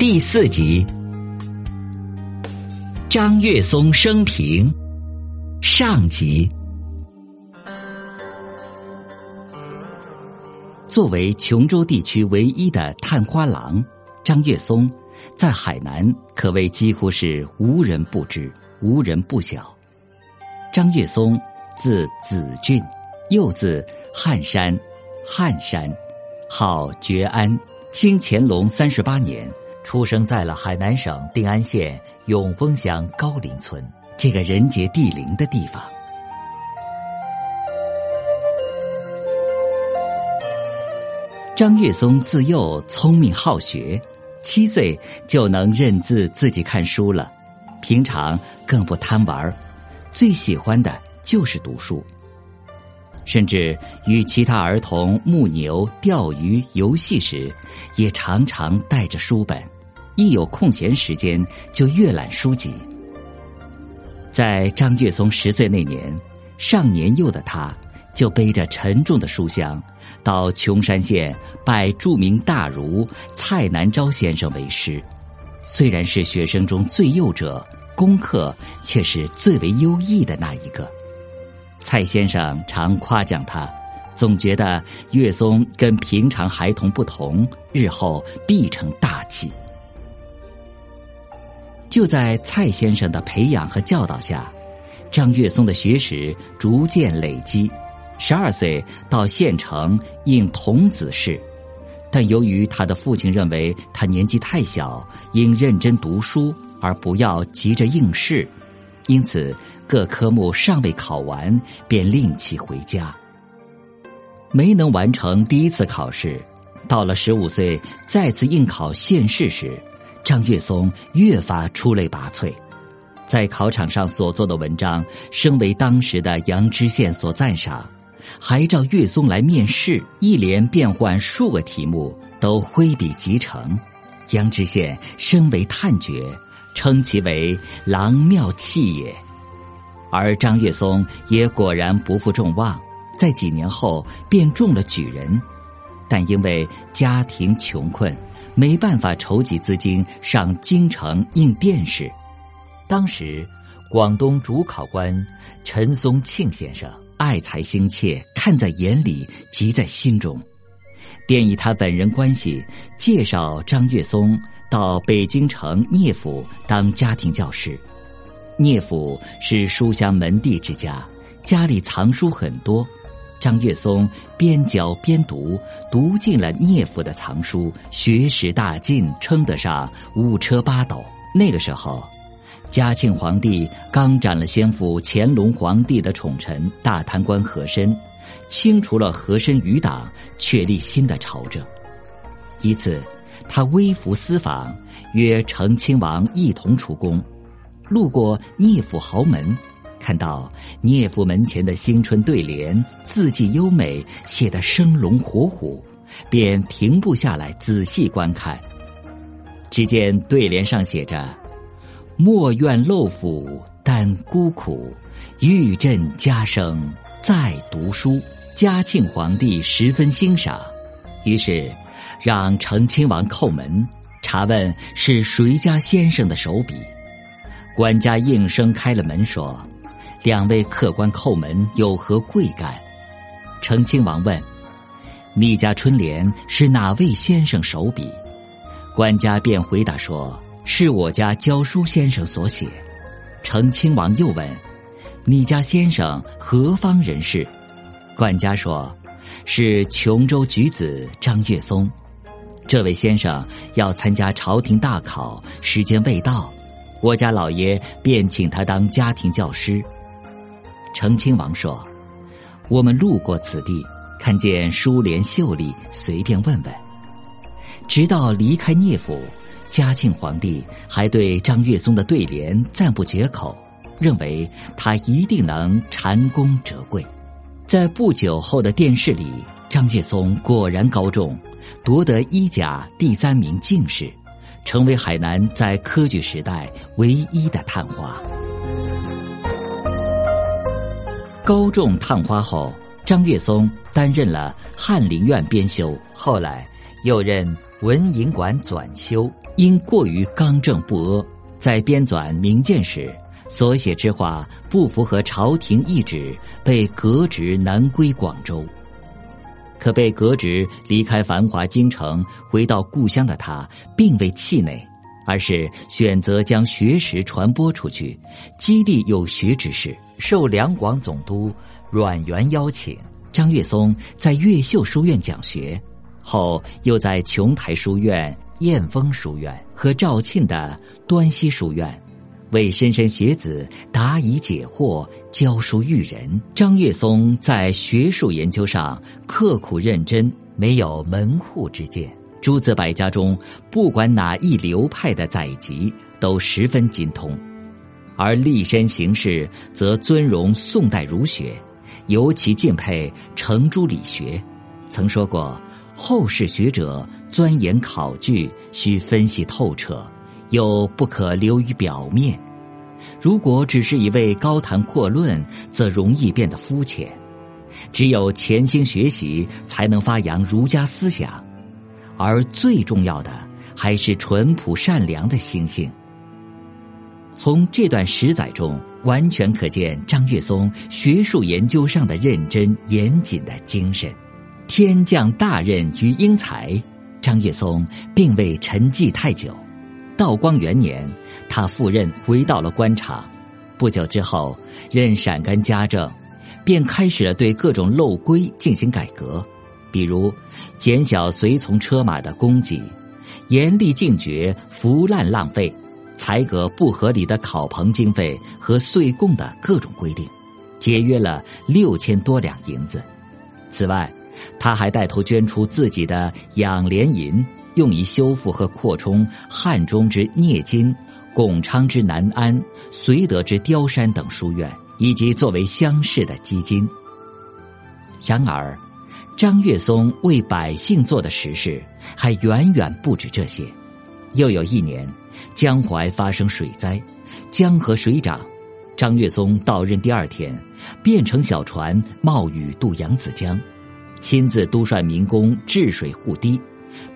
第四集，张岳松生平上集。作为琼州地区唯一的探花郎，张岳松在海南可谓几乎是无人不知、无人不晓。张岳松字子俊，又字汉山，汉山，号觉安，清乾隆三十八年。出生在了海南省定安县永丰乡高岭村这个人杰地灵的地方。张岳松自幼聪明好学，七岁就能认字自己看书了，平常更不贪玩最喜欢的就是读书，甚至与其他儿童牧牛、钓鱼、游戏时，也常常带着书本。一有空闲时间，就阅览书籍。在张岳松十岁那年，尚年幼的他，就背着沉重的书箱，到琼山县拜著名大儒蔡南昭先生为师。虽然是学生中最幼者，功课却是最为优异的那一个。蔡先生常夸奖他，总觉得岳松跟平常孩童不同，日后必成大器。就在蔡先生的培养和教导下，张岳松的学识逐渐累积。十二岁到县城应童子试，但由于他的父亲认为他年纪太小，应认真读书，而不要急着应试，因此各科目尚未考完，便令其回家。没能完成第一次考试，到了十五岁再次应考县试时。张岳松越发出类拔萃，在考场上所做的文章，深为当时的杨知县所赞赏，还照岳松来面试，一连变换数个题目，都挥笔即成。杨知县深为叹绝，称其为“郎妙气也”。而张岳松也果然不负众望，在几年后便中了举人，但因为家庭穷困。没办法筹集资金上京城应殿试，当时广东主考官陈松庆先生爱才心切，看在眼里，急在心中，便以他本人关系介绍张岳松到北京城聂府当家庭教师。聂府是书香门第之家，家里藏书很多。张岳松边教边读，读尽了聂府的藏书，学识大进，称得上五车八斗。那个时候，嘉庆皇帝刚斩了先父乾隆皇帝的宠臣大贪官和珅，清除了和珅余党，确立新的朝政。一次，他微服私访，约成亲王一同出宫，路过聂府豪门。看到聂府门前的新春对联，字迹优美，写得生龙活虎，便停步下来仔细观看。只见对联上写着：“莫怨漏府单孤苦，欲振家声在读书。”嘉庆皇帝十分欣赏，于是让成亲王叩门，查问是谁家先生的手笔。管家应声开了门，说。两位客官叩门，有何贵干？成亲王问：“你家春联是哪位先生手笔？”管家便回答说：“是我家教书先生所写。”成亲王又问：“你家先生何方人士？”管家说：“是琼州举子张岳松。这位先生要参加朝廷大考，时间未到，我家老爷便请他当家庭教师。”成亲王说：“我们路过此地，看见书联秀丽，随便问问。”直到离开聂府，嘉庆皇帝还对张岳松的对联赞不绝口，认为他一定能蟾宫折桂。在不久后的殿试里，张岳松果然高中，夺得一甲第三名进士，成为海南在科举时代唯一的探花。高中探花后，张岳松担任了翰林院编修，后来又任文营馆纂修，因过于刚正不阿，在编纂明鉴时所写之话不符合朝廷意旨，被革职南归广州。可被革职离开繁华京城，回到故乡的他，并未气馁，而是选择将学识传播出去，激励有学之士。受两广总督阮元邀请，张岳松在越秀书院讲学。后又在琼台书院、燕峰书院和肇庆的端溪书院，为莘莘学子答疑解惑、教书育人。张岳松在学术研究上刻苦认真，没有门户之见。诸子百家中，不管哪一流派的宰籍，都十分精通；而立身行事，则尊荣宋代儒学，尤其敬佩程朱理学。曾说过。后世学者钻研考据，需分析透彻，又不可流于表面。如果只是一味高谈阔论，则容易变得肤浅。只有潜心学习，才能发扬儒家思想。而最重要的，还是淳朴善良的心性。从这段史载中，完全可见张岳松学术研究上的认真严谨的精神。天降大任于英才，张岳松并未沉寂太久。道光元年，他赴任回到了官场。不久之后，任陕甘家政，便开始了对各种漏规进行改革，比如减小随从车马的供给，严厉禁绝腐烂浪费，裁革不合理的考棚经费和岁贡的各种规定，节约了六千多两银子。此外，他还带头捐出自己的养廉银，用以修复和扩充汉中之聂金、巩昌之南安、绥德之雕山等书院，以及作为乡试的基金。然而，张岳松为百姓做的实事还远远不止这些。又有一年，江淮发生水灾，江河水涨，张岳松到任第二天，便乘小船冒雨渡扬子江。亲自督率民工治水护堤，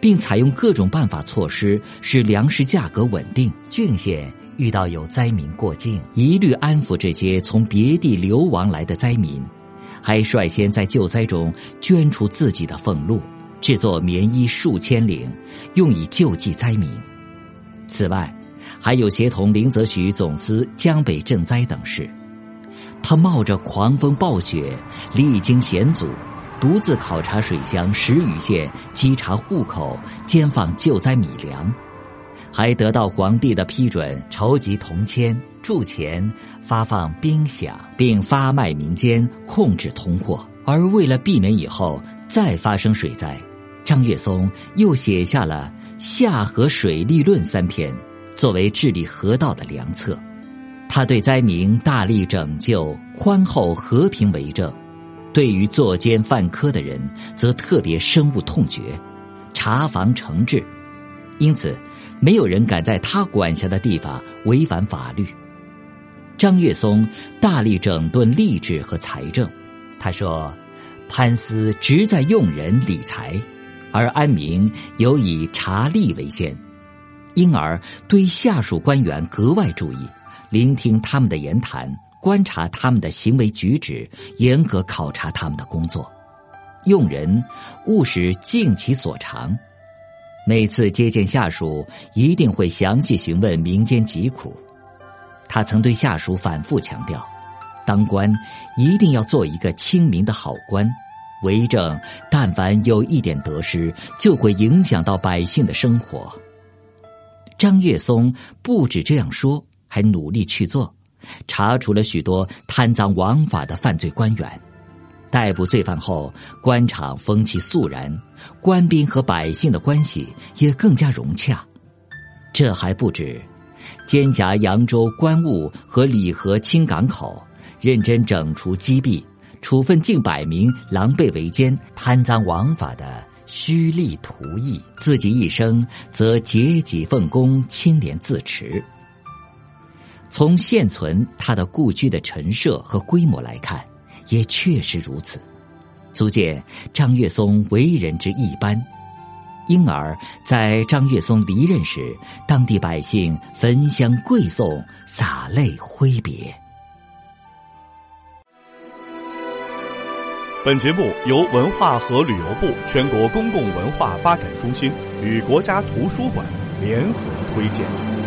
并采用各种办法措施，使粮食价格稳定。郡县遇到有灾民过境，一律安抚这些从别地流亡来的灾民，还率先在救灾中捐出自己的俸禄，制作棉衣数千领，用以救济灾民。此外，还有协同林则徐总司江北赈灾等事。他冒着狂风暴雪，历经险阻。独自考察水乡十余县，稽查户口，兼放救灾米粮，还得到皇帝的批准，筹集铜钱铸钱，发放兵饷，并发卖民间，控制通货。而为了避免以后再发生水灾，张岳松又写下了《下河水利论》三篇，作为治理河道的良策。他对灾民大力拯救，宽厚和平为政。对于作奸犯科的人，则特别深恶痛绝，查防惩治，因此没有人敢在他管辖的地方违反法律。张岳松大力整顿吏治和财政，他说：“潘司直在用人理财，而安民有以查吏为先，因而对下属官员格外注意，聆听他们的言谈。”观察他们的行为举止，严格考察他们的工作，用人务使尽其所长。每次接见下属，一定会详细询问民间疾苦。他曾对下属反复强调：当官一定要做一个亲民的好官，为政但凡有一点得失，就会影响到百姓的生活。张岳松不止这样说，还努力去做。查处了许多贪赃枉法的犯罪官员，逮捕罪犯后，官场风气肃然，官兵和百姓的关系也更加融洽。这还不止，监辖扬州官务和礼和清港口，认真整除积弊，处分近百名狼狈为奸、贪赃枉法的虚吏图役。自己一生则节己奉公，清廉自持。从现存他的故居的陈设和规模来看，也确实如此，足见张岳松为人之一般。因而，在张岳松离任时，当地百姓焚香跪送，洒泪挥别。本节目由文化和旅游部全国公共文化发展中心与国家图书馆联合推荐。